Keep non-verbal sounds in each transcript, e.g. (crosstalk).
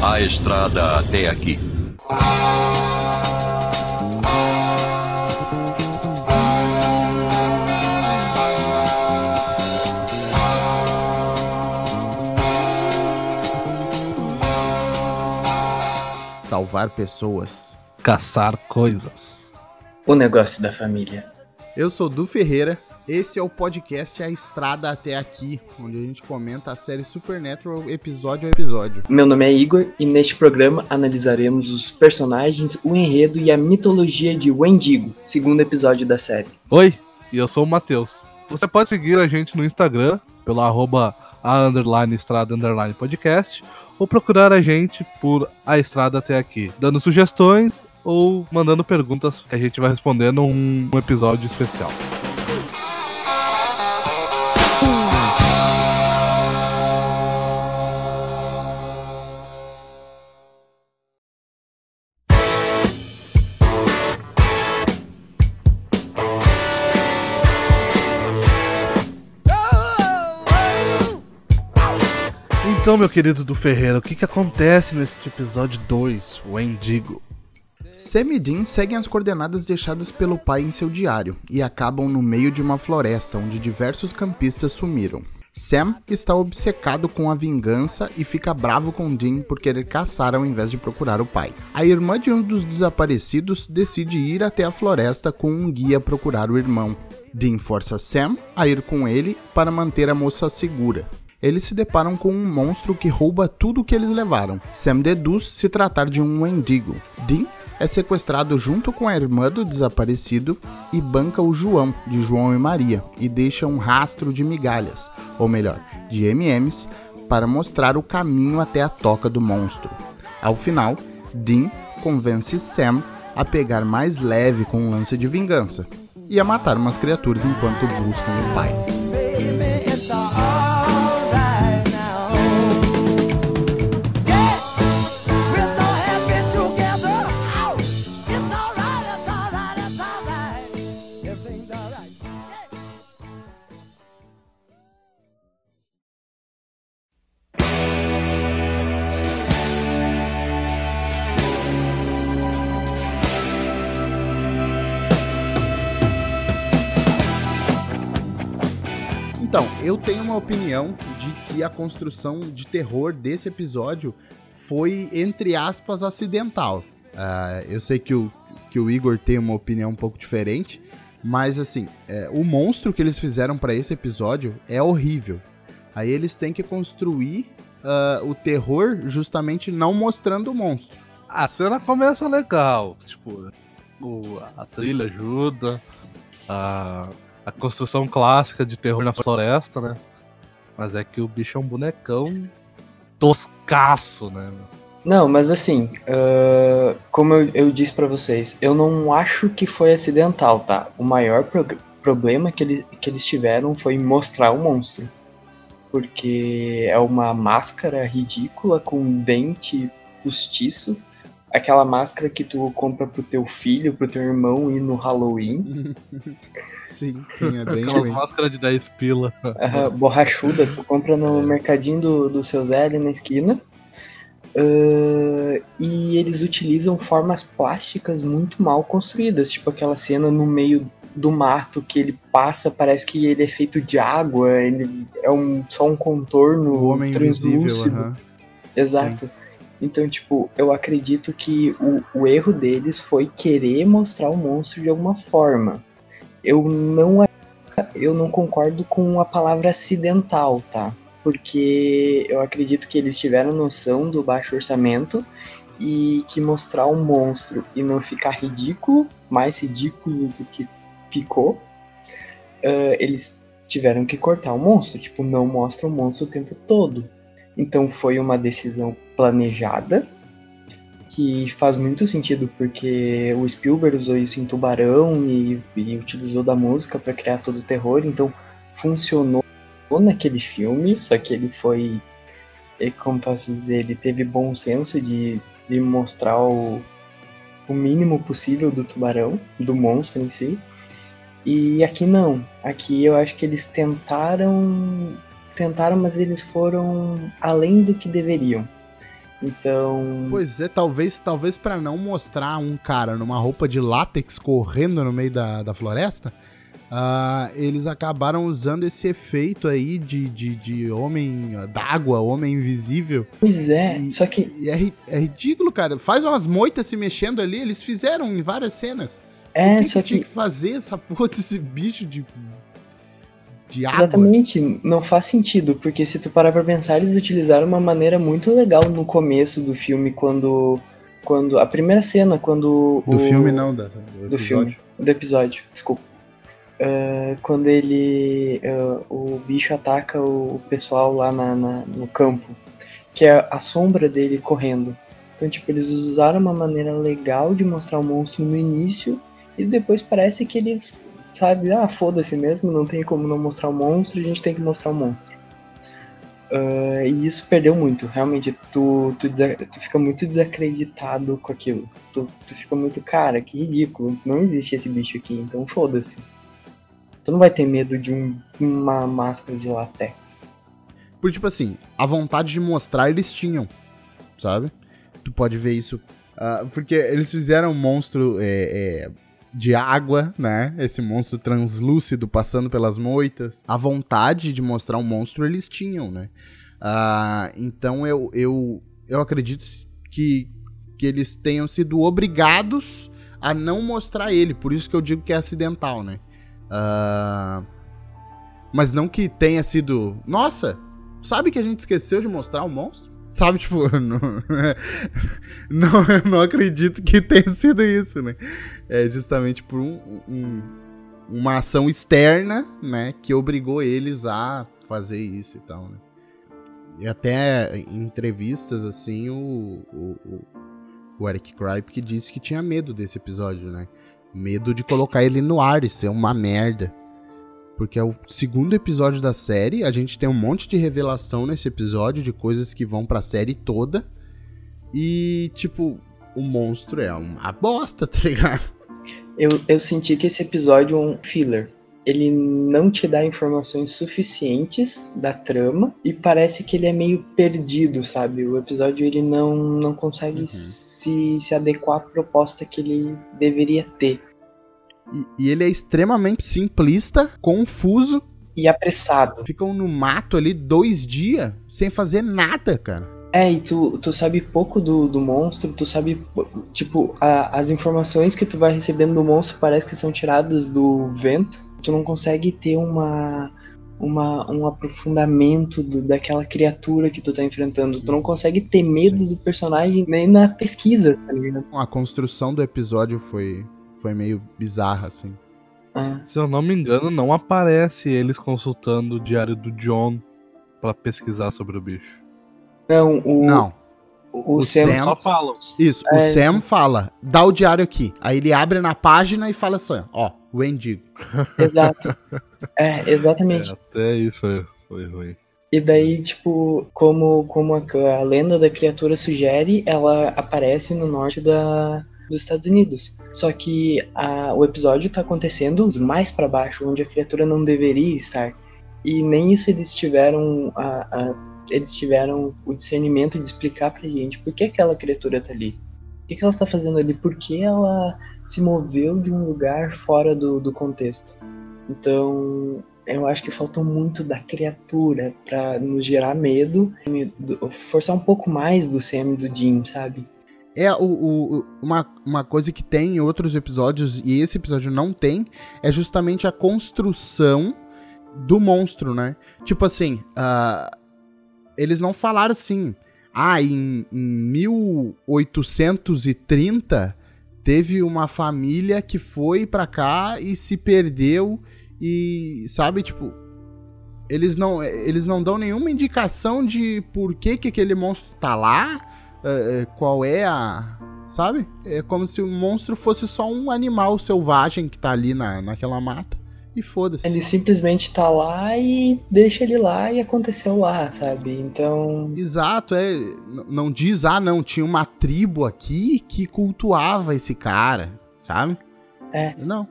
A estrada até aqui. Salvar pessoas. Caçar coisas. O negócio da família. Eu sou Du Ferreira. Esse é o podcast A Estrada Até Aqui, onde a gente comenta a série Supernatural episódio a episódio. Meu nome é Igor e neste programa analisaremos os personagens, o enredo e a mitologia de Wendigo, segundo episódio da série. Oi, e eu sou o Matheus. Você pode seguir a gente no Instagram pelo arroba a underline estrada underline podcast ou procurar a gente por a estrada até aqui, dando sugestões ou mandando perguntas que a gente vai responder num episódio especial. Então, meu querido do Ferreira, o que, que acontece nesse episódio 2, o Endigo? Sam e Dean seguem as coordenadas deixadas pelo pai em seu diário e acabam no meio de uma floresta onde diversos campistas sumiram. Sam está obcecado com a vingança e fica bravo com Dean por querer caçar ao invés de procurar o pai. A irmã de um dos desaparecidos decide ir até a floresta com um guia procurar o irmão. Dean força Sam a ir com ele para manter a moça segura eles se deparam com um monstro que rouba tudo que eles levaram. Sam deduz se tratar de um Wendigo. Dean é sequestrado junto com a irmã do desaparecido e banca o João, de João e Maria, e deixa um rastro de migalhas, ou melhor, de MMs, para mostrar o caminho até a toca do monstro. Ao final, Dean convence Sam a pegar mais leve com um lance de vingança e a matar umas criaturas enquanto buscam o pai. Então, eu tenho uma opinião de que a construção de terror desse episódio foi, entre aspas, acidental. Uh, eu sei que o, que o Igor tem uma opinião um pouco diferente, mas assim, é, o monstro que eles fizeram para esse episódio é horrível. Aí eles têm que construir uh, o terror justamente não mostrando o monstro. A cena começa legal, tipo, o, a trilha ajuda, a a construção clássica de terror na floresta, né? Mas é que o bicho é um bonecão toscaço, né? Não, mas assim, uh, como eu, eu disse para vocês, eu não acho que foi acidental, tá? O maior pro problema que, ele, que eles tiveram foi mostrar o monstro. Porque é uma máscara ridícula com um dente postiço aquela máscara que tu compra pro teu filho, pro teu irmão ir no Halloween. (laughs) sim, sim, é bem Aquela ruim. máscara de 10 pila. Uh, borrachuda, tu compra no é. mercadinho do, do seu Zé ali na esquina. Uh, e eles utilizam formas plásticas muito mal construídas, tipo aquela cena no meio do mato que ele passa, parece que ele é feito de água, ele é um, só um contorno o homem translúcido. Invisível, uh -huh. Exato. Sim. Então, tipo, eu acredito que o, o erro deles foi querer mostrar o monstro de alguma forma. Eu não eu não concordo com a palavra acidental, tá? Porque eu acredito que eles tiveram noção do baixo orçamento e que mostrar um monstro e não ficar ridículo, mais ridículo do que ficou, uh, eles tiveram que cortar o monstro. Tipo, não mostra o monstro o tempo todo. Então foi uma decisão planejada, que faz muito sentido porque o Spielberg usou isso em Tubarão e, e utilizou da música para criar todo o terror, então funcionou naquele filme, só que ele foi, é, como posso dizer, ele teve bom senso de, de mostrar o, o mínimo possível do tubarão, do monstro em si. E aqui não. Aqui eu acho que eles tentaram tentaram, mas eles foram além do que deveriam. Então. Pois é, talvez, talvez para não mostrar um cara numa roupa de látex correndo no meio da, da floresta, uh, eles acabaram usando esse efeito aí de, de, de homem d'água, homem invisível. Pois é, E- só que. É, é ridículo, cara. Faz umas moitas se mexendo ali, eles fizeram em várias cenas. É, que, só que tinha que fazer essa porra desse bicho de. De água? Exatamente, não faz sentido, porque se tu parar pra pensar, eles utilizaram uma maneira muito legal no começo do filme, quando. Quando. A primeira cena, quando. Do o- filme, não, da, do, do filme, do episódio, desculpa. Ah, quando ele. ah, o bicho ataca o pessoal lá na, na- no campo, que é a sombra dele correndo. Então, tipo, eles usaram uma maneira legal de mostrar o monstro no início, e depois parece que eles, sabe, ah, foda-se mesmo, não tem como não mostrar o monstro, a gente tem que mostrar o monstro. Ah, e isso perdeu muito, realmente, tu, tu, tu fica muito desacreditado com aquilo. Tu, tu fica muito, cara, que ridículo, não existe esse bicho aqui, então foda-se. Tu não vai ter medo de um- uma máscara de látex. Por tipo assim, a vontade de mostrar eles tinham, sabe? Tu pode ver isso. ah, porque eles fizeram um monstro é, é, de água, né? Esse monstro translúcido passando pelas moitas. A vontade de mostrar um monstro eles tinham, né? Ah, então eu, eu, eu acredito que, que eles tenham sido obrigados a não mostrar ele. Por isso que eu digo que é acidental, né? Ah, mas não que tenha sido. Nossa, sabe que a gente esqueceu de mostrar o monstro? Sabe, tipo, (laughs) não, não, eu não acredito que tenha sido isso, né? É justamente por um, um- uma ação externa, né, que obrigou eles a fazer isso e tal, né? E até em entrevistas, assim, o, o, o- Eric Kripke disse que tinha medo desse episódio, né? Medo de colocar ele no ar e ser uma merda. Porque é o segundo episódio da série, a gente tem um monte de revelação nesse episódio de coisas que vão pra série toda. E, tipo, o monstro é uma bosta, (laughs) tá ligado? Eu, eu senti que esse episódio é um filler. Ele não te dá informações suficientes da trama e parece que ele é meio perdido, sabe? O episódio ele não, não consegue Uhum. se, se adequar à proposta que ele deveria ter. E, e ele é extremamente simplista, confuso. E apressado. Ficam no mato ali dois dias sem fazer nada, cara. É, e tu, tu sabe pouco do, do monstro, tu sabe, tipo, a- as informações que tu vai recebendo do monstro parece que são tiradas do vento. Tu não consegue ter uma, uma um aprofundamento do- daquela criatura que tu tá enfrentando. Tu não consegue ter medo do personagem nem na pesquisa, tá ligado? A construção do episódio foi, foi meio bizarra, assim. É. Se eu não me engano, não aparece eles consultando o diário do John pra pesquisar sobre o bicho. Não, o, Não, o, o Sam, Sam- Só falam. isso. O É, Sam fala, dá o diário aqui. Aí ele abre na página e fala assim, ó, o Endigo. (laughs) Exato. É, exatamente. É, até isso foi, foi ruim. E daí, tipo, como, como a, a lenda da criatura sugere, ela aparece no norte da, dos Estados Unidos. Só que a- o episódio tá acontecendo mais pra baixo, onde a criatura não deveria estar. E nem isso eles tiveram a, a- eles tiveram o discernimento de explicar pra gente por que aquela criatura tá ali. O que, que ela tá fazendo ali? Por que ela se moveu de um lugar fora do, do contexto? Então, eu acho que faltou muito da criatura pra nos gerar medo, do- forçar um pouco mais do Sam e do Jim, sabe? É, o, o- uma, uma coisa que tem em outros episódios, e esse episódio não tem, é justamente a construção do monstro, né? Tipo assim, ah, eles não falaram assim, ah, em, em 1830 teve uma família que foi pra cá e se perdeu e, sabe, tipo, eles não, eles não dão nenhuma indicação de por que, que aquele monstro tá lá, é, é, qual é a. Sabe? É como se o monstro fosse só um animal selvagem que tá ali na, naquela mata. E foda-se. Ele simplesmente tá lá e deixa ele lá e aconteceu lá, sabe? Então. Exato, é. Não diz, ah, não, tinha uma tribo aqui que cultuava esse cara, sabe? É. Não.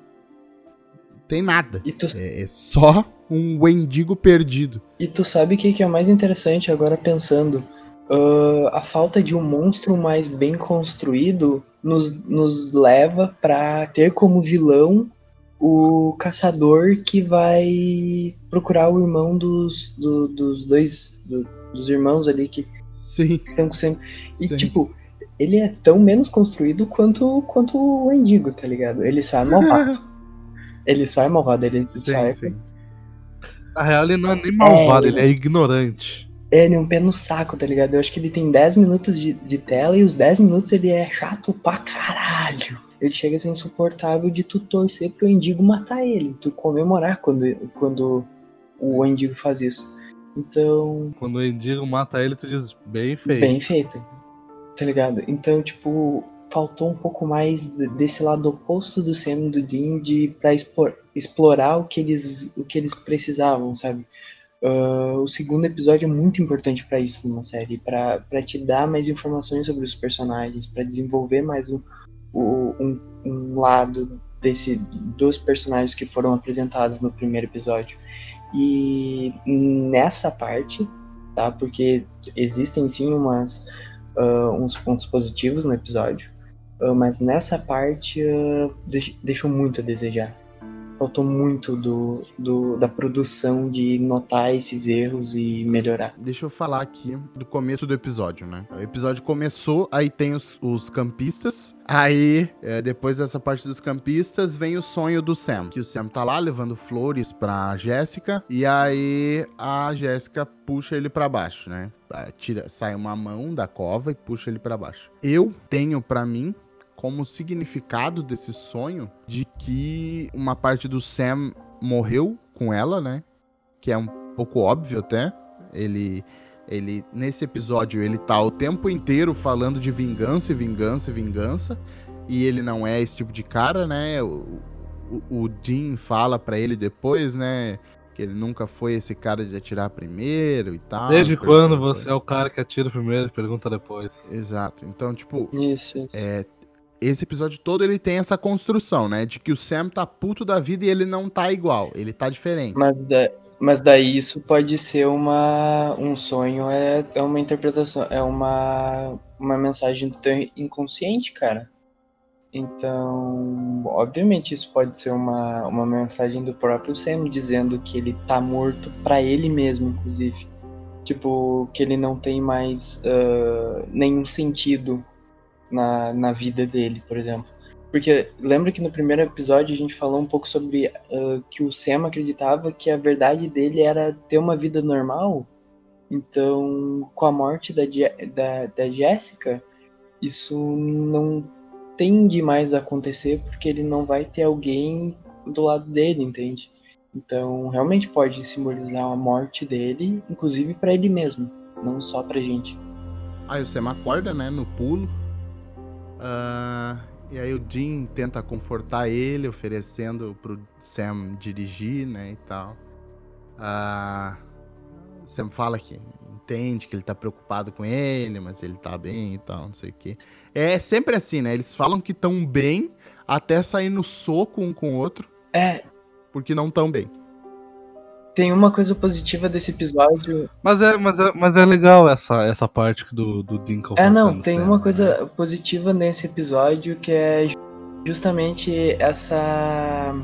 Tem nada. Tu, É, é só um Wendigo perdido. e tu sabe o que, que é o mais interessante agora pensando? Uh, a falta de um monstro mais bem construído nos, nos leva para ter como vilão o caçador que vai procurar o irmão dos, do, dos dois do, dos irmãos ali que Sim. estão sempre. E Sim. tipo, ele é tão menos construído quanto, quanto o Endigo, tá ligado? Ele só é malvado. (laughs) ele só é malvado, ele só Sim, é. sim. Na real, ele não é nem malvado, É. ele é ignorante. Ele é um pé no saco, tá ligado? Eu acho que ele tem 10 minutos de, de tela e os 10 minutos ele é chato pra caralho. Ele chega a ser insuportável de tu torcer pro Endigo matar ele, tu comemorar quando, quando o Endigo faz isso. Então, Quando o Endigo mata ele, tu diz bem feio. Bem feito. Tá ligado? Então, tipo, faltou um pouco mais de- desse lado oposto do Sam e do Dean de pra expor- explorar o que eles, o que eles precisavam, sabe? Ah, o segundo episódio é muito importante pra isso numa série, pra te dar mais informações sobre os personagens, pra desenvolver mais um, um, um lado desse dos personagens que foram apresentados no primeiro episódio. E nessa parte, tá? Porque existem sim umas, ah, uns pontos positivos no episódio, ah, mas nessa parte deix- deixou muito a desejar. Faltou muito do, do- da produção de notar esses erros e melhorar. Deixa eu falar aqui do começo do episódio, né? O episódio começou, aí tem os, os campistas. Aí, é, depois dessa parte dos campistas, vem o sonho do Sam. Que o Sam tá lá levando flores pra Jéssica. E aí a Jéssica puxa ele pra baixo, né? Tira, sai uma mão da cova e puxa ele pra baixo. Eu tenho pra mim como significado desse sonho de que uma parte do Sam morreu com ela, né? Que é um pouco óbvio até. Ele ele nesse episódio ele tá o tempo inteiro falando de vingança e vingança e vingança e ele não é esse tipo de cara, né? O, o, o Dean fala pra ele depois, né? Que ele nunca foi esse cara de atirar primeiro e tal. Desde quando depois. você é o cara que atira primeiro e pergunta depois? Exato. Então, tipo, Isso, isso. é, esse episódio todo ele tem essa construção, né? De que o Sam tá puto da vida e ele não tá igual, ele tá diferente. Mas, da, mas daí isso pode ser uma um sonho, é, é uma interpretação, é uma, uma mensagem do teu inconsciente, cara. Então, obviamente isso pode ser uma, uma mensagem do próprio Sam dizendo que ele tá morto pra ele mesmo, inclusive. Tipo, que ele não tem mais ah, nenhum sentido na, na vida dele, por exemplo. Porque lembra que no primeiro episódio a gente falou um pouco sobre ah, que o Sam acreditava que a verdade dele era ter uma vida normal. Então, com a morte da, da, da Jéssica, isso não tende mais a acontecer porque ele não vai ter alguém do lado dele, entende? Então, realmente pode simbolizar a morte dele, inclusive pra ele mesmo, não só pra gente. Aí o Sam acorda, né, no pulo. Ah, e aí o Dean tenta confortar ele, oferecendo pro Sam dirigir, né, e tal. O Sam fala que entende que ele tá preocupado com ele, mas ele tá bem e tal, não sei o quê. É sempre assim, né? Eles falam que tão bem até sair no soco um com o outro, É, porque não tão bem. Tem uma coisa positiva desse episódio. Mas é, mas é, mas é legal essa, essa parte do, do Dean É, não, tem uma né? coisa positiva nesse episódio que é ju- justamente essa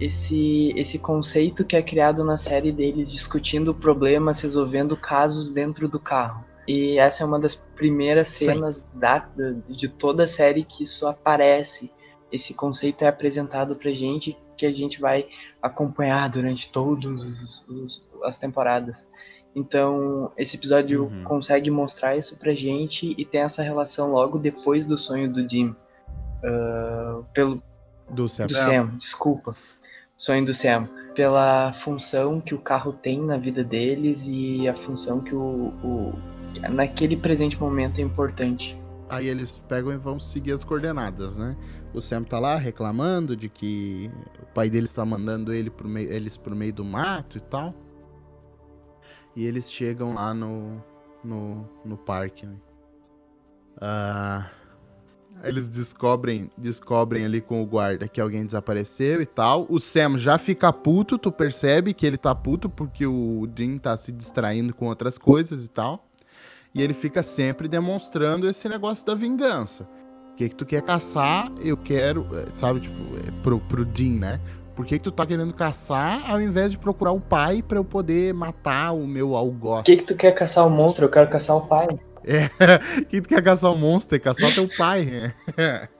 esse esse conceito que é criado na série deles discutindo problemas, resolvendo casos dentro do carro. E essa é uma das primeiras cenas da- de toda a série que isso aparece. Esse conceito é apresentado pra gente que a gente vai acompanhar durante todas as temporadas. Então, esse episódio Uhum. consegue mostrar isso pra gente e tem essa relação logo depois do sonho do Jim. Ah, pelo, Do Sam. do Sam, desculpa. Sonho do Sam. Pela função que o carro tem na vida deles e a função que o, o naquele presente momento é importante. Aí eles pegam e vão seguir as coordenadas, né? O Sam tá lá reclamando de que o pai deles tá mandando ele pro meio, eles pro meio do mato e tal. E eles chegam lá no, no, no parque, né? Ah, eles descobrem, descobrem ali com o guarda que alguém desapareceu e tal. O Sam já fica puto, tu percebe que ele tá puto porque o Dean tá se distraindo com outras coisas e tal. E ele fica sempre demonstrando esse negócio da vingança. O que, que tu quer caçar? Eu quero. é, Sabe, tipo, é, pro, pro Dean, né? Por que, que tu tá querendo caçar ao invés de procurar o pai pra eu poder matar o meu algoz? Por que, que tu quer caçar o monstro? Eu quero caçar o pai. É, (laughs) que tu quer caçar o monstro, que caçar teu pai. (laughs)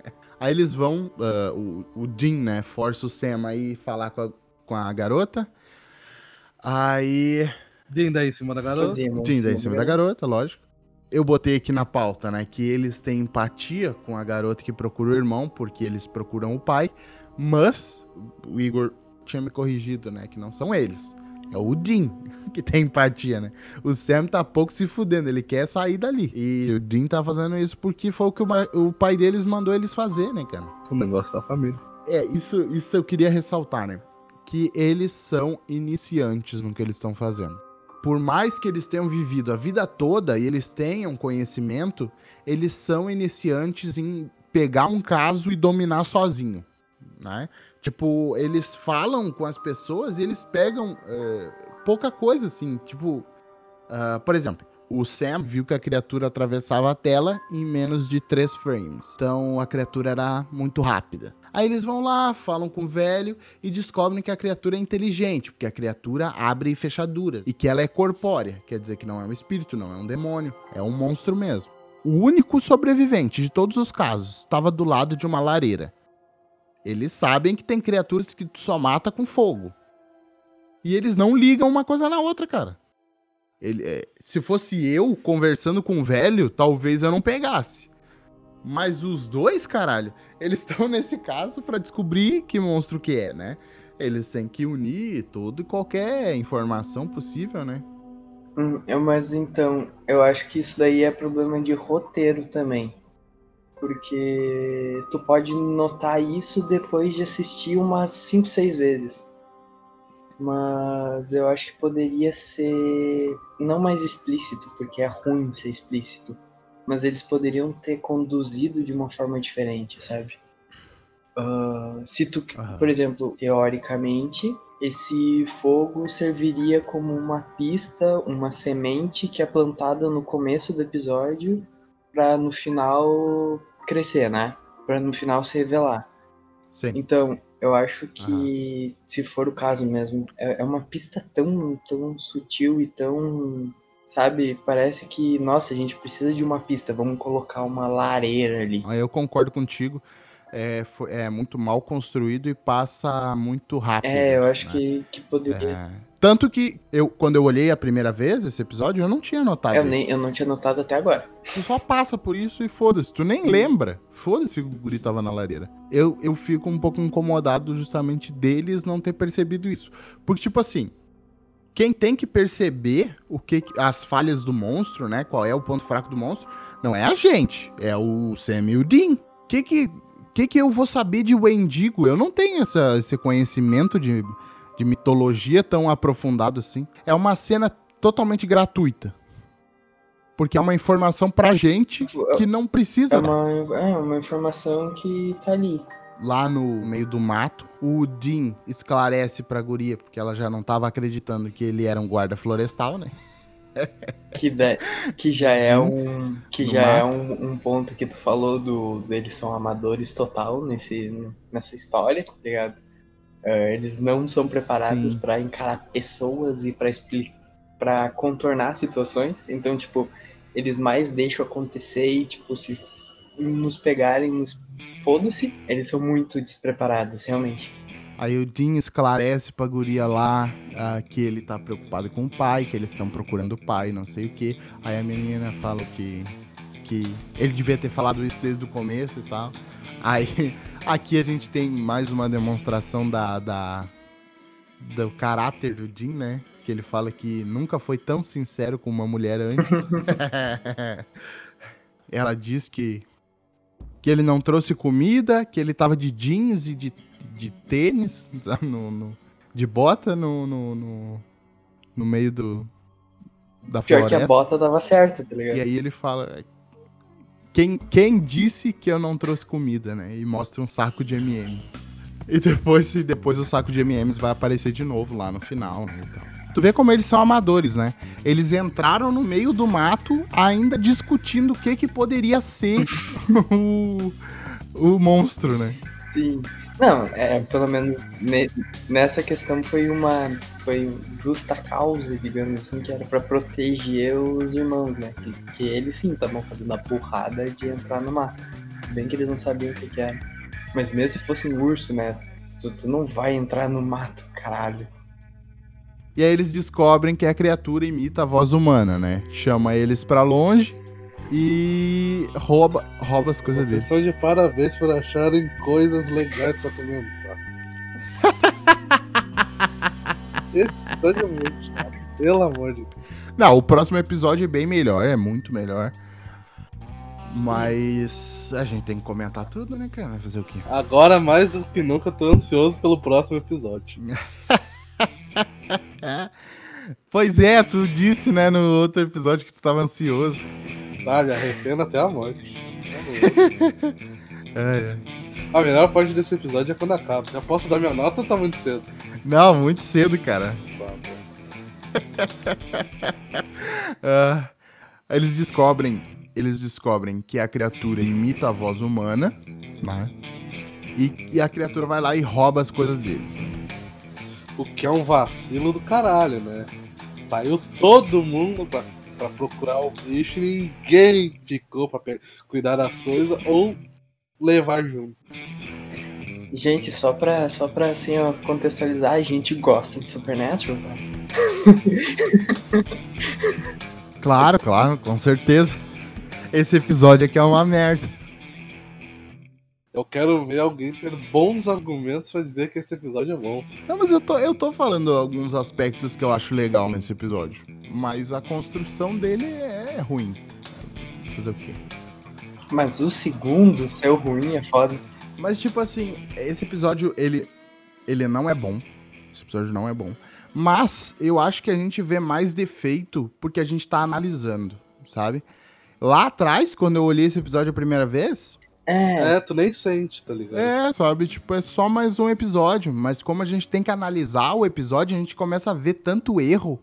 Aí eles vão, ah, o, o Dean, né, força o Sam aí falar com a, com a garota. Aí Dinda aí em cima da garota. Dá em cima da garota, lógico. Eu botei aqui na pauta, né, que eles têm empatia com a garota que procura o irmão, porque eles procuram o pai, mas o Igor tinha me corrigido, né, que não são eles. É o Dean (laughs) que tem empatia, né? O Sam tá pouco se fudendo, ele quer sair dali. E o Dean tá fazendo isso porque foi o que o pai deles mandou eles fazer, né, cara? O negócio da família. É, isso, isso eu queria ressaltar, né? Que eles são iniciantes no que eles estão fazendo. Por mais que eles tenham vivido a vida toda e eles tenham conhecimento, eles são iniciantes em pegar um caso e dominar sozinho, né? Tipo, eles falam com as pessoas e eles pegam é, pouca coisa, assim, tipo... ah, por exemplo, o Sam viu que a criatura atravessava a tela em menos de 3 frames. Então a criatura era muito rápida. Aí eles vão lá, falam com o velho e descobrem que a criatura é inteligente, porque a criatura abre fechaduras e que ela é corpórea, quer dizer que não é um espírito, não é um demônio, é um monstro mesmo. O único sobrevivente de todos os casos estava do lado de uma lareira. Eles sabem que tem criaturas que só mata com fogo. E eles não ligam uma coisa na outra, cara. Ele, é, se fosse eu conversando com o velho, talvez eu não pegasse. Mas os dois, caralho, (laughs) eles estão nesse caso pra descobrir que monstro que é, né? Eles têm que unir toda e qualquer informação possível, né? Hum, mas então, eu acho que isso daí é problema de roteiro também. Porque tu pode notar isso depois de assistir umas 5, 6 vezes. Mas eu acho que poderia ser não mais explícito, porque é ruim ser explícito. Mas eles poderiam ter conduzido de uma forma diferente, sabe? Ah, se tu, Aham. por exemplo, teoricamente, esse fogo serviria como uma pista, uma semente que é plantada no começo do episódio pra no final crescer, né? Pra no final se revelar. Sim. Então, eu acho que, se for o caso mesmo, é, é uma pista tão, tão sutil e tão. Sabe? Parece que, nossa, a gente precisa de uma pista, vamos colocar uma lareira ali. Aí eu concordo contigo. É, fo- é muito mal construído e passa muito rápido. É, eu acho né? que, que poderia. É. Tanto que eu, quando eu olhei a primeira vez esse episódio, eu não tinha notado. eu, isso. nem, eu não tinha notado até agora. Tu só passa por isso e foda-se. Tu nem lembra. Foda-se que o guri tava na lareira. Eu, eu fico um pouco incomodado justamente deles não ter percebido isso. Porque, tipo assim, quem tem que perceber o que as falhas do monstro, né? Qual é o ponto fraco do monstro, não é a gente. É o Sam e o Dean. Que que, que que eu vou saber de Wendigo? Eu não tenho essa, esse conhecimento de, de mitologia tão aprofundado assim. É uma cena totalmente gratuita. Porque é uma informação pra gente que não precisa. É uma, é uma informação que tá ali. Lá no meio do mato, o Dean esclarece pra guria, porque ela já não tava acreditando que ele era um guarda florestal, né? (laughs) Que, da- que já é um. Que já é um, um ponto que tu falou do. Eles são amadores total nesse, nessa história, tá ligado? É, eles não são preparados pra encarar pessoas e pra explicar. para contornar situações. Então, tipo, eles mais deixam acontecer e, tipo, se nos pegarem, nos. Foda-se, eles são muito despreparados, realmente. Aí o Dean esclarece pra guria lá ah, que ele tá preocupado com o pai, que eles estão procurando o pai, não sei o que. Aí a menina fala que, que ele devia ter falado isso desde o começo e tal. Aí (laughs) aqui a gente tem mais uma demonstração da, da do caráter do Dean, né? Que ele fala que nunca foi tão sincero com uma mulher antes. (laughs) (laughs) Ela diz que que ele não trouxe comida, que ele tava de jeans e de, de tênis, no, no- de bota no, no, no, no meio do da Pior floresta. que a bota dava certo, tá ligado? E aí ele fala quem, quem disse que eu não trouxe comida, né? E mostra um saco de M&M's. E depois, e depois o saco de M&M's vai aparecer de novo lá no final, né? Então, Tu vê como eles são amadores, né? Eles entraram no meio do mato ainda discutindo o que que poderia ser (laughs) o, o monstro, né? Sim. Não, é, pelo menos ne- nessa questão foi uma foi justa causa, digamos assim, que era pra proteger os irmãos, né? Que, que eles sim estavam fazendo a burrada de entrar no mato. Se bem que eles não sabiam o que, que era. Mas mesmo se fosse um urso, né? Tu, tu não vai entrar no mato, caralho. E aí eles descobrem que a criatura imita a voz humana, né? Chama eles pra longe e rouba, rouba as coisas Vocês deles. estão de parabéns por acharem coisas legais pra comentar. Esse episódio é muito chato. Pelo amor de Deus. Não, o próximo episódio é bem melhor, é muito melhor. Mas a gente tem que comentar tudo, né, cara? Vai fazer o quê? Agora, mais do que nunca, eu tô ansioso pelo próximo episódio. (laughs) (laughs) Pois é, tu disse, né, no outro episódio que tu tava ansioso. Tá, me arrependo até a morte. (laughs) É, é. A melhor parte desse episódio é quando acaba. Já posso dar minha nota ou tá muito cedo? Não, muito cedo, cara. (laughs) Ah, eles descobrem, eles descobrem que a criatura imita a voz humana, né? E, e a criatura vai lá e rouba as coisas deles. O que é um vacilo do caralho, né? Saiu todo mundo pra, pra procurar o bicho e ninguém ficou pra pe- cuidar das coisas ou levar junto. Gente, só pra, só pra assim, ó, contextualizar, a gente gosta de Supernatural, tá? Claro, claro, com certeza. Esse episódio aqui é uma merda. Eu quero ver alguém ter bons argumentos pra dizer que esse episódio é bom. Não, mas eu tô, eu tô falando alguns aspectos que eu acho legal nesse episódio. Mas a construção dele é ruim. Fazer o quê? Mas o segundo, seu ruim, é foda. Mas, tipo assim, esse episódio, ele, ele não é bom. Esse episódio não é bom. Mas eu acho que a gente vê mais defeito porque a gente tá analisando, sabe? Lá atrás, quando eu olhei esse episódio a primeira vez, É, É, tu nem sente, tá ligado? é, sabe? Tipo, é só mais um episódio. Mas como a gente tem que analisar o episódio, a gente começa a ver tanto erro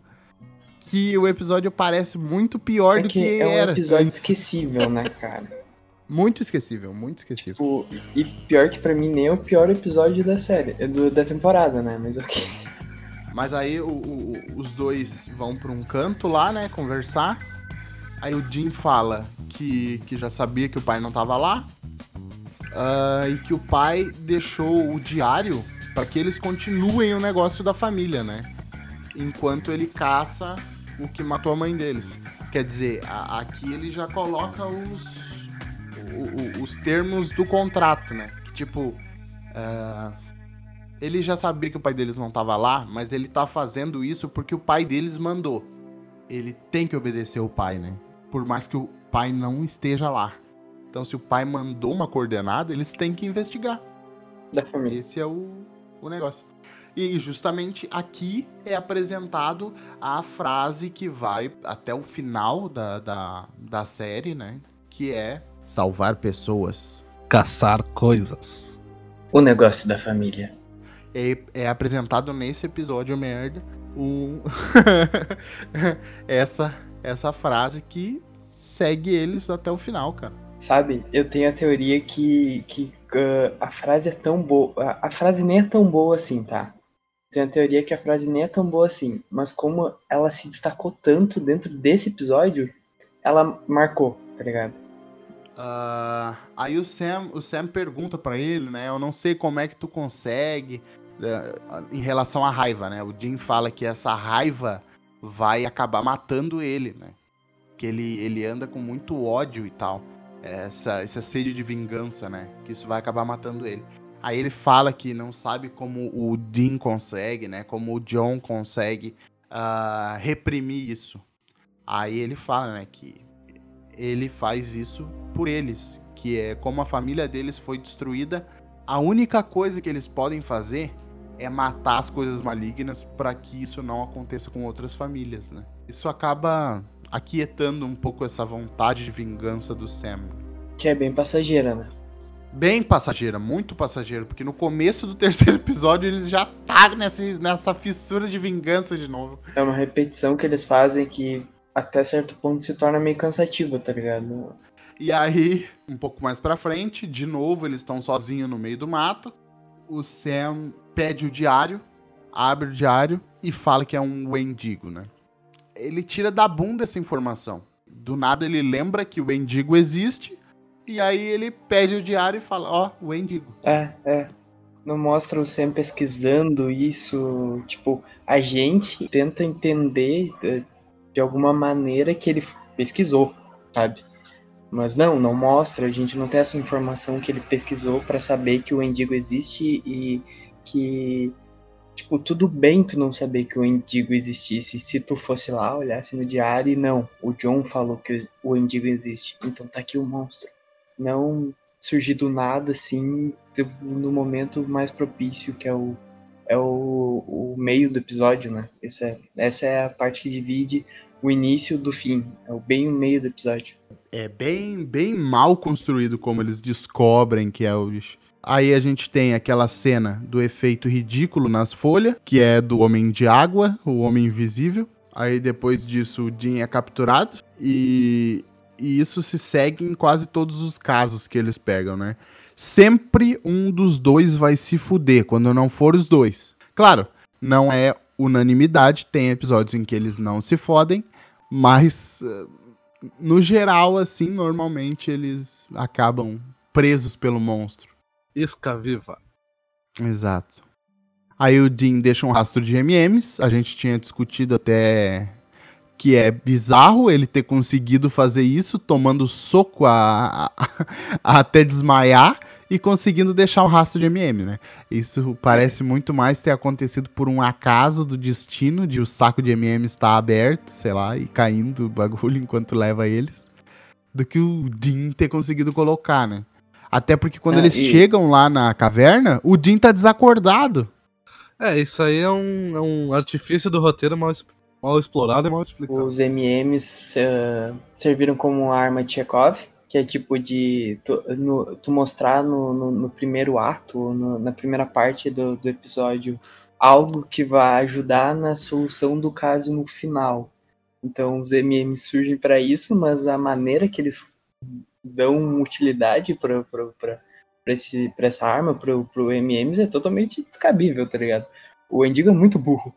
que o episódio parece muito pior é do que que é um era. episódio antes. esquecível, né, cara? (laughs) Muito esquecível, muito esquecível. Tipo, e pior que pra mim nem é o pior episódio da série, é do, da temporada, né? Mas ok. Mas aí o- o- os dois vão pra um canto lá, né, conversar. Aí o Jim fala que, que já sabia que o pai não tava lá. ah, e que o pai deixou o diário para que eles continuem o negócio da família, né? Enquanto ele caça o que matou a mãe deles. Quer dizer, a- aqui ele já coloca os, o- o- os termos do contrato, né? Tipo, ah, ele já sabia que o pai deles não tava lá, mas ele tá fazendo isso porque o pai deles mandou. Ele tem que obedecer o pai, né? Por mais que o pai não esteja lá. Então, se o pai mandou uma coordenada, eles têm que investigar. Da família. Esse é o, o negócio. E justamente aqui é apresentado a frase que vai até o final da, da, da série, né? Que é salvar pessoas. Caçar coisas. O negócio da família. é, é apresentado nesse episódio merda um (laughs) essa essa frase que segue eles até o final, cara. Sabe, eu tenho a teoria que, que ah, a frase é tão boa. A, a frase nem é tão boa assim, tá? Tenho a teoria que a frase nem é tão boa assim. Mas como ela se destacou tanto dentro desse episódio, ela marcou, tá ligado? Ah, aí o Sam, o Sam pergunta pra ele, né? Eu não sei como é que tu consegue eh, em relação à raiva, né? O Jim fala que essa raiva vai acabar matando ele, né? Que ele, ele anda com muito ódio e tal. Essa, essa sede de vingança, né? Que isso vai acabar matando ele. Aí ele fala que não sabe como o Dean consegue, né? Como o John consegue ah, reprimir isso. Aí ele fala, né? Que ele faz isso por eles, que é como a família deles foi destruída, a única coisa que eles podem fazer é matar as coisas malignas para que isso não aconteça com outras famílias, né? Isso acaba aquietando um pouco essa vontade de vingança do Sam. Que é bem passageira, né? Bem passageira, muito passageira, porque no começo do (laughs) terceiro episódio eles já tá nessa, nessa fissura de vingança de novo. É uma repetição que eles fazem que até certo ponto se torna meio cansativa, tá ligado? E aí, um pouco mais pra frente, de novo eles estão sozinhos no meio do mato. O Sam pede o diário, abre o diário e fala que é um Wendigo, né? Ele tira da bunda essa informação. Do nada ele lembra que o Wendigo existe e aí ele pede o diário e fala, ó, oh, o Wendigo. É, é. Não mostra o Sam pesquisando isso. Tipo, a gente tenta entender de, de alguma maneira que ele pesquisou, sabe? Mas não, não mostra, a gente não tem essa informação que ele pesquisou para saber que o Endigo existe e que tipo, tudo bem tu não saber que o Endigo existisse se tu fosse lá, olhasse no diário e não, o John falou que o Endigo existe, então tá aqui o monstro não surgir do nada, assim, no momento mais propício, que é o, é o, o meio do episódio, né? Essa é, essa é a parte que divide o início do fim, é o bem o meio do episódio. É bem, bem mal construído como eles descobrem que é o bicho. Aí a gente tem aquela cena do efeito ridículo nas folhas, que é do Homem de Água, o Homem Invisível. Aí depois disso o Jim é capturado e e isso se segue em quase todos os casos que eles pegam, né? Sempre um dos dois vai se fuder, quando não for os dois. Claro, não é unanimidade, tem episódios em que eles não se fodem, mas eh, no geral, assim, normalmente eles acabam presos pelo monstro. Isca viva. Exato. Aí o Dean deixa um rastro de MMs, a gente tinha discutido até que é bizarro ele ter conseguido fazer isso, tomando soco a, a, a, até desmaiar e conseguindo deixar um rastro de MM, né? Isso parece muito mais ter acontecido por um acaso do destino de o saco de MM estar aberto, sei lá, e caindo o bagulho (laughs) enquanto leva eles, do que o Dean ter conseguido colocar, né? Até porque quando é, eles e... chegam lá na caverna, o Dean tá desacordado. É, isso aí é um, é um artifício do roteiro mal mal explorado e mal explicado. Os MMs uh, serviram como arma Chekhov, que é tipo de tu, no, tu mostrar no, no, no, primeiro ato, no, na primeira parte do, do episódio, algo que vai ajudar na solução do caso no final. Então os MMs surgem para isso, mas a maneira que eles dão utilidade para essa arma, para o MMs, é totalmente descabível, tá ligado? O Endigo é muito burro.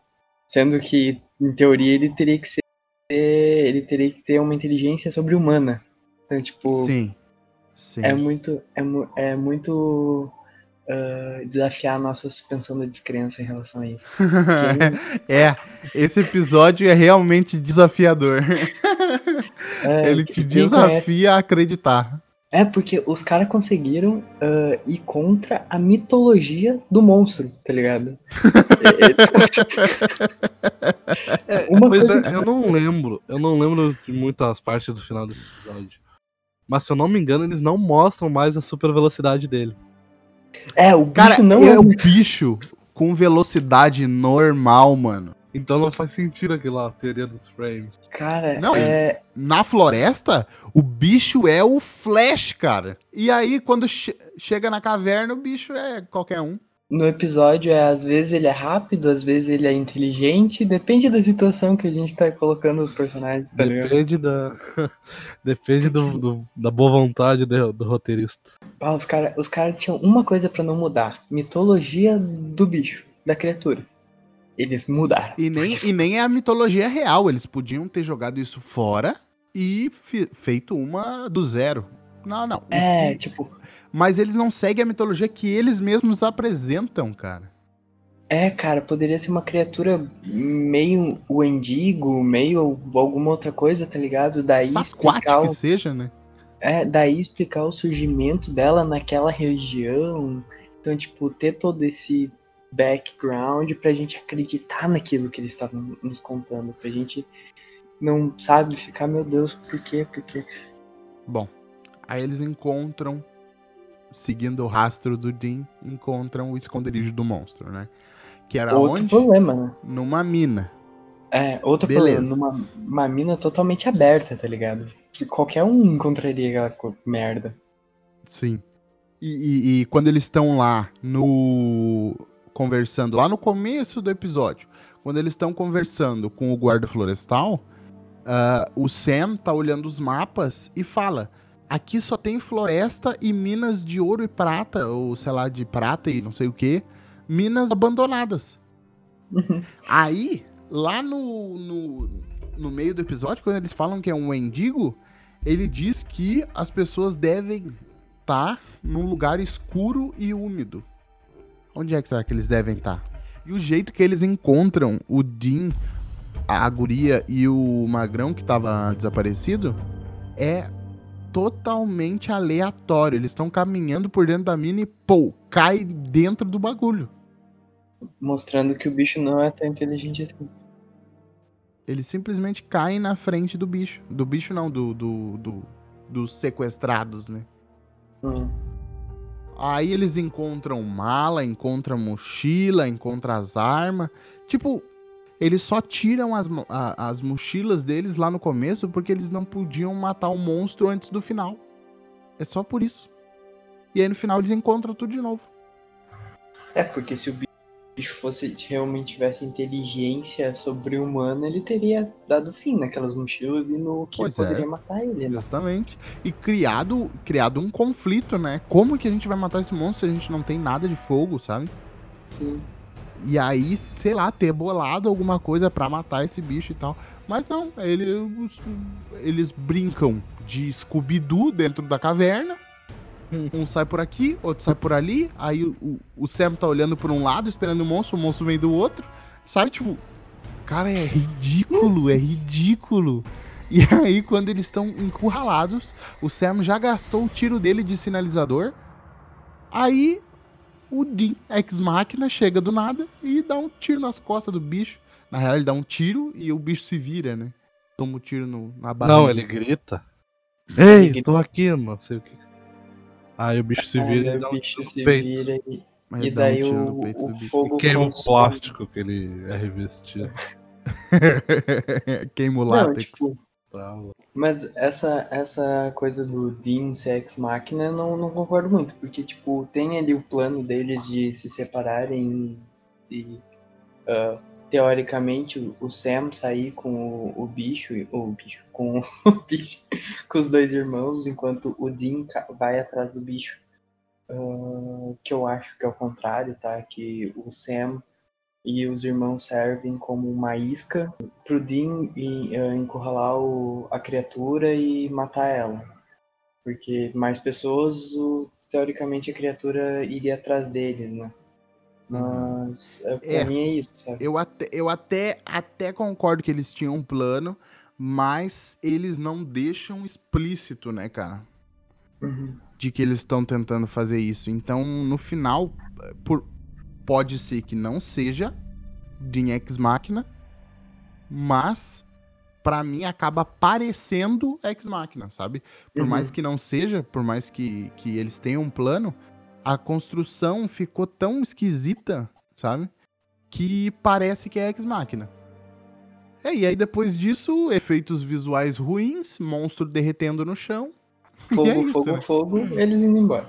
Sendo que, em teoria, ele teria que ser. Ele teria que ter uma inteligência sobre-humana. Então, tipo. Sim. Sim. É muito. É, é muito. Uh, desafiar a nossa suspensão da descrença em relação a isso. (laughs) Quem... é, esse episódio é realmente desafiador. (laughs) É, ele te desafia conhece... a acreditar. É, porque os caras conseguiram uh, ir contra a mitologia do monstro, tá ligado? (laughs) é, Uma coisa, é, eu não lembro, eu não lembro de muitas partes do final desse episódio. Mas se eu não me engano, eles não mostram mais a super velocidade dele. É, o bicho cara não é, é o bicho com velocidade normal, mano. Então não faz sentido aquela teoria dos frames. Cara, não, é... na floresta, o bicho é o Flash, cara. E aí, quando che chega na caverna, o bicho é qualquer um. No episódio, é às vezes ele é rápido, às vezes ele é inteligente, depende da situação que a gente tá colocando os personagens, tá Depende da. (laughs) depende do, do, da boa vontade do, do roteirista. Ah, os caras os cara tinham uma coisa para não mudar: mitologia do bicho, da criatura. Eles mudaram. E nem, e nem é a mitologia real. Eles podiam ter jogado isso fora e feito uma do zero. Não, não. É, tipo. Mas eles não seguem a mitologia que eles mesmos apresentam, cara. É, cara, poderia ser uma criatura meio o endigo, meio alguma outra coisa, tá ligado? Daí Sasquatch explicar o... que seja, né? É, daí explicar o surgimento dela naquela região. Então, tipo, ter todo esse background pra gente acreditar naquilo que eles estavam nos contando, pra gente não, sabe, ficar, meu Deus, por quê, por quê? Bom, aí eles encontram, seguindo o rastro do Dean, encontram o esconderijo do monstro, né? Que era outro onde? problema, né? Numa mina. É, outro Beleza. problema, numa uma mina totalmente aberta, tá ligado? Qualquer um encontraria aquela merda. Sim. E, e- e quando eles estão lá no. Conversando, lá no começo do episódio, quando eles estão conversando com o guarda florestal, ah, o Sam tá olhando os mapas e fala: aqui só tem floresta e minas de ouro e prata, ou sei lá, de prata e não sei o que, minas abandonadas. Aí, lá no, no, no meio do episódio, quando eles falam que é um mendigo, ele diz que as pessoas devem estar num lugar escuro e úmido. Onde é que será que eles devem estar? E o jeito que eles encontram o Dean, a guria e o magrão que tava desaparecido é totalmente aleatório. Eles estão caminhando por dentro da mina e, pô, cai dentro do bagulho. Mostrando que o bicho não é tão inteligente assim. Eles simplesmente caem na frente do bicho. Do bicho não, do, do, do- dos sequestrados, né? Hum. Aí eles encontram mala, encontram mochila, encontram as armas. Tipo, eles só tiram as, a- as mochilas deles lá no começo porque eles não podiam matar o monstro antes do final. É só por isso. E aí no final eles encontram tudo de novo. É, porque se o bicho fosse realmente tivesse inteligência sobre-humana, ele teria dado fim naquelas mochilas e no que Pois é. poderia matar ele, né? Justamente. E criado, criado um conflito, né? Como que a gente vai matar esse monstro se a gente não tem nada de fogo, sabe? Sim. E aí, sei lá, ter bolado alguma coisa pra matar esse bicho e tal. Mas não, eles, eles brincam de Scooby-Doo dentro da caverna. Um sai por aqui, outro sai por ali. Aí o, o- o Sam tá olhando por um lado, esperando o monstro, o monstro vem do outro. Sabe, tipo. Cara, é ridículo, é ridículo. E (laughs) aí, quando eles estão encurralados, o Sam já gastou o tiro dele de sinalizador. Aí o Dean, ex-máquina, chega do nada e dá um tiro nas costas do bicho. Na real, ele dá um tiro e o bicho se vira, né? Toma um tiro no, na barriga. Não, ele grita. Ei, tô aqui, não sei o que. Aí o bicho se vira Aí e dá o um bicho se peito. vira e, e dá um daí tiro o, no peito o do bicho. fogo Queima o consome. plástico que ele é revestido. (laughs) Queima o Não, látex. tipo, mas essa, essa coisa do Dean ser ex-máquina eu não, não concordo muito, porque, tipo, tem ali o plano deles de se separarem e, ah, teoricamente, o- Sam sair com o, o bicho, o bicho, com (laughs) o bicho, com os dois irmãos, enquanto o Dean vai atrás do bicho. Ah, que eu acho que é o contrário, tá? Que o Sam e os irmãos servem como uma isca pro Dean eh, encurralar o- a criatura e matar ela. Porque mais pessoas, o- teoricamente a criatura iria atrás dele, né? Mas eh, pra É. mim é isso, sabe? Eu até, eu até, até concordo que eles tinham um plano, mas eles não deixam explícito, né, cara? Uhum. de que eles estão tentando fazer isso. Então, no final, por, pode ser que não seja Dean Ex Machina, mas pra mim acaba parecendo Ex Machina, sabe? Por Uhum. mais que não seja, por mais que, que eles tenham um plano, a construção ficou tão esquisita, sabe? Que parece que é Ex Machina. É, e aí depois disso, efeitos visuais ruins, monstro derretendo no chão, (laughs) Fogo, é isso, fogo, né? fogo, eles indo embora.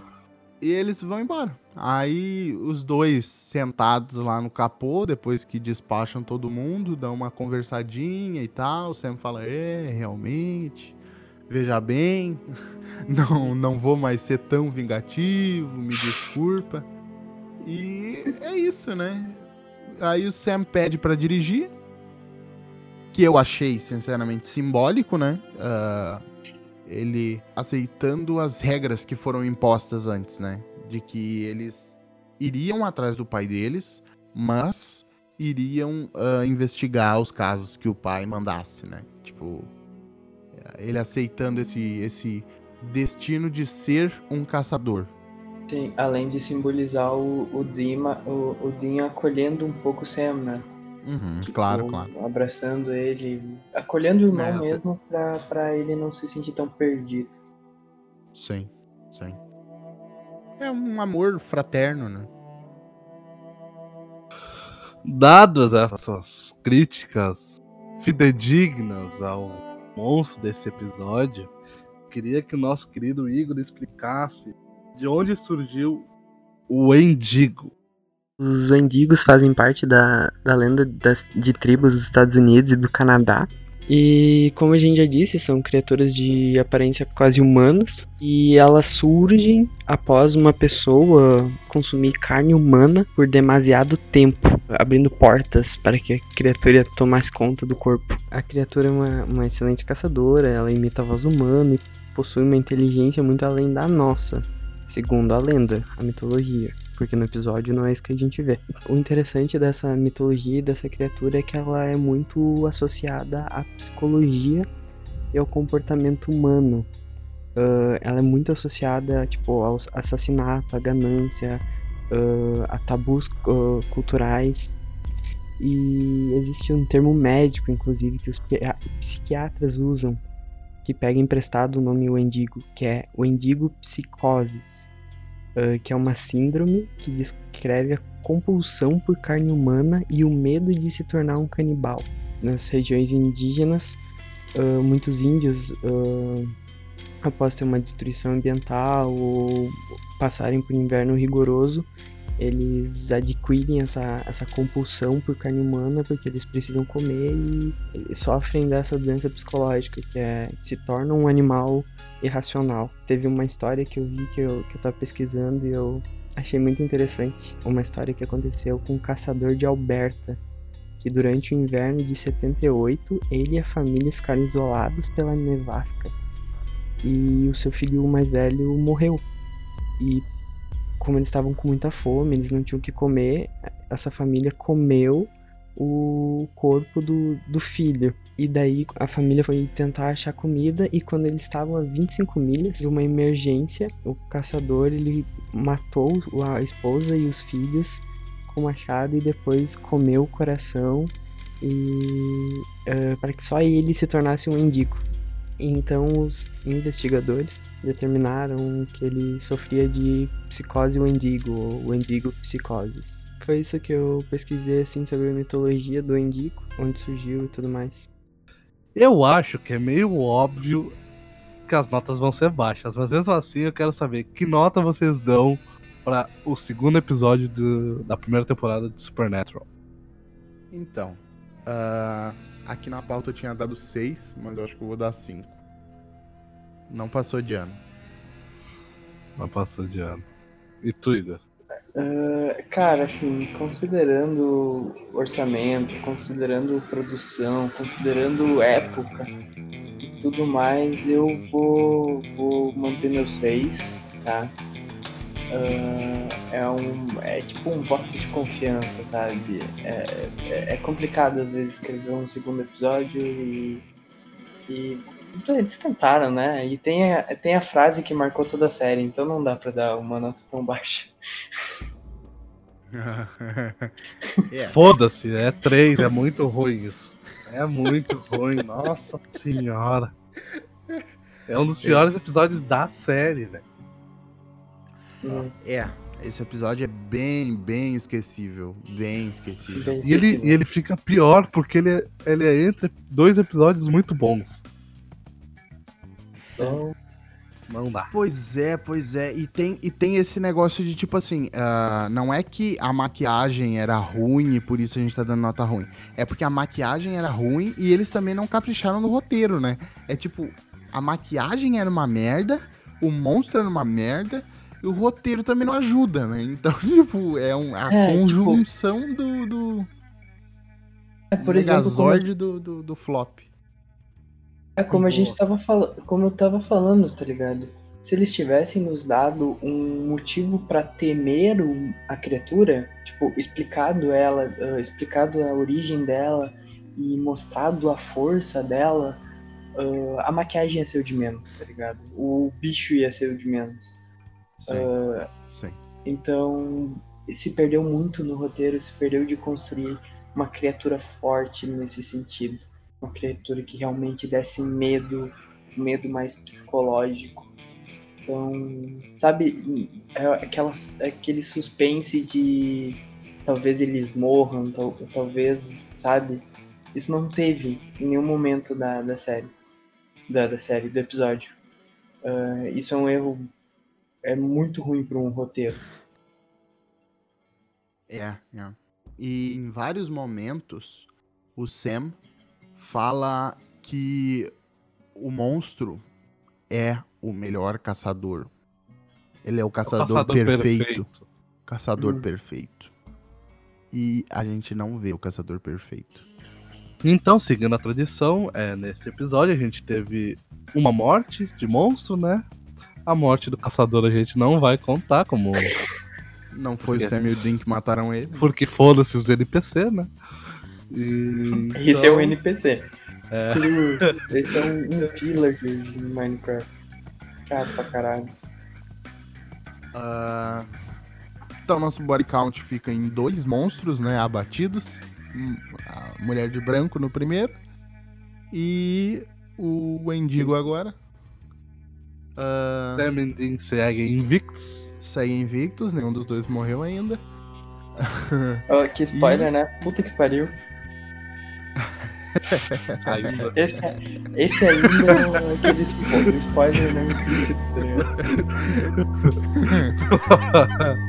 E eles vão embora. Aí os dois sentados lá no capô, depois que despacham todo mundo, dão uma conversadinha e tal. O Sam fala: É, realmente. Veja bem, (laughs) não, não vou mais ser tão vingativo, me desculpa. E é isso, né? Aí o Sam pede pra dirigir, que eu achei, sinceramente, simbólico, né? Ah, ele aceitando as regras que foram impostas antes, né? De que eles iriam atrás do pai deles, mas iriam ah, investigar os casos que o pai mandasse, né? Tipo, ele aceitando esse, esse destino de ser um caçador. Sim, além de simbolizar o, o, Dima, o, o Dean acolhendo um pouco o Sam, né? Uhum, Tipo, claro, claro. Abraçando ele, acolhendo o irmão É, mesmo pra, pra ele não se sentir tão perdido. Sim, sim. É um amor fraterno, né? Dadas essas críticas fidedignas ao monstro desse episódio, queria que o nosso querido Igor explicasse De onde surgiu o Wendigo? Os Wendigos fazem parte da, da lenda das, de tribos dos Estados Unidos e do Canadá. E como a gente já disse, são criaturas de aparência quase humanas e elas surgem após uma pessoa consumir carne humana por demasiado tempo, abrindo portas para que a criatura tomasse conta do corpo. A criatura é uma, uma excelente caçadora, ela imita a voz humana e possui uma inteligência muito além da nossa, segundo a lenda, a mitologia porque no episódio não é isso que a gente vê. O interessante dessa mitologia e dessa criatura é que ela é muito associada à psicologia e ao comportamento humano. Uh, ela é muito associada tipo, ao assassinato, à ganância, uh, a tabus uh, culturais. E existe um termo médico, inclusive, que os psiquiatras usam, que pega emprestado o nome Wendigo, que é Wendigo psicoses uh, que é uma síndrome que descreve a compulsão por carne humana e o medo de se tornar um canibal. Nas regiões indígenas, uh, muitos índios, uh, após ter uma destruição ambiental ou passarem por um inverno rigoroso, eles adquirem essa, essa compulsão por carne humana porque eles precisam comer e sofrem dessa doença psicológica, que é se tornam um animal irracional. Teve uma história que eu vi que eu, que eu tava pesquisando e eu achei muito interessante. Uma história que aconteceu com um caçador de Alberta, que durante o inverno de 78 ele e a família ficaram isolados pela nevasca e o seu filho mais velho morreu. E como eles estavam com muita fome, eles não tinham o que comer, essa família comeu o corpo do, do filho. E daí a família foi tentar achar comida e quando eles estavam a 25 milhas de uma emergência, o caçador ele matou a esposa e os filhos com machado e depois comeu o coração e uh, para que só ele se tornasse um indico. Então os investigadores determinaram que ele sofria de psicose Wendigo, ou Wendigo psicoses. Foi isso que eu pesquisei assim sobre a mitologia do Wendigo, onde surgiu e tudo mais. Eu acho que é meio óbvio que as notas vão ser baixas, mas mesmo assim eu quero saber que nota vocês dão para o segundo episódio do, da primeira temporada de Supernatural. Então, uh, Aqui na pauta eu tinha dado 6, mas eu acho que eu vou dar 5. Não passou de ano. Não passou de ano. E tu, Igor? Uh, cara, assim, considerando orçamento, considerando produção, considerando época e tudo mais, eu vou, vou manter meu 6, tá? Uh, é um é tipo um voto de confiança, sabe? É, é, é, complicado às vezes escrever um segundo episódio e, e eles tentaram, né? E tem a, tem a frase que marcou toda a série, então não dá pra dar uma nota tão baixa. yeah. (laughs) Foda-se, é três, é muito ruim isso. É muito ruim, nossa senhora. É um dos piores episódios da série, velho. É, esse episódio é bem, bem esquecível. Bem esquecível. Bem esquecível. E, ele, e ele fica pior porque ele é, ele é entre dois episódios muito bons. Então. Não dá. Pois é, pois é. E tem, e tem esse negócio de tipo assim: uh, não é que a maquiagem era ruim e por isso a gente tá dando nota ruim. É porque a maquiagem era ruim e eles também não capricharam no roteiro, né? É tipo, a maquiagem era uma merda, o monstro era uma merda o roteiro também não ajuda, né? Então, (laughs) tipo, é um, a é, conjunção tipo... do, do. É, por exemplo, como... do, do, do flop. É como a gente tava falando, como eu tava falando, tá ligado? Se eles tivessem nos dado um motivo para temer a criatura, tipo, explicado ela, uh, explicado a origem dela e mostrado a força dela, uh, a maquiagem ia ser o de menos, tá ligado? O bicho ia ser o de menos. Sim. Uh, Sim. Então, se perdeu muito no roteiro, se perdeu de construir uma criatura forte nesse sentido. Uma criatura que realmente desse medo, medo mais psicológico. Então, sabe, é aquelas, aquele suspense de talvez eles morram, tal, talvez, sabe? Isso não teve em nenhum momento da, da série. Da, da série, do episódio. Uh, isso é um erro é muito ruim para um roteiro. É, é. E em vários momentos, o Sam fala que o monstro é o melhor caçador. Ele é o caçador, caçador perfeito. perfeito. Caçador Hum. perfeito. E a gente não vê o caçador perfeito. Então, seguindo a tradição, é, nesse episódio a gente teve uma morte de monstro, né? A morte do caçador a gente não vai contar, como. Não foi Por o? Sam e o Dean que mataram ele. Porque foda-se os NPC, né? E, Esse é o então, NPC. É. Esse é um, um filler de Minecraft. Chato pra caralho. Ah, então, nosso body count fica em dois monstros, né? Abatidos. A mulher de branco no primeiro. E o Wendigo agora. Ah, Sam e Dean seguem invictos. seguem invictos, nenhum dos dois morreu ainda. (laughs) Ó, que spoiler, né? Puta que pariu. (laughs) Ainda. Esse, esse ainda é aquele spo- spoiler não implícito, tá ligado? (laughs)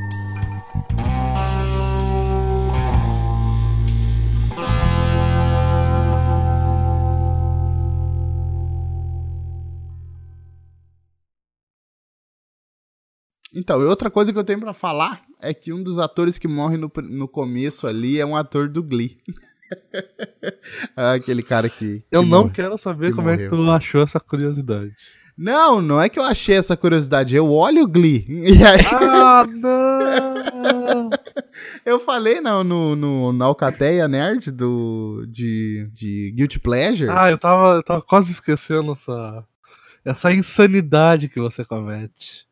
Então, e outra coisa que eu tenho pra falar é que um dos atores que morre no, no começo ali é um ator do Glee. (laughs) Aquele cara que. Eu que não morre. quero saber que como é que tu achou essa curiosidade. Não, não é que eu achei essa curiosidade. Eu olho o Glee. (laughs) E aí Ah, não! (laughs) eu falei não, no, no, na Alcateia Nerd do, de, de Guilty Pleasure. Ah, eu tava, eu tava quase esquecendo essa, essa insanidade que você comete.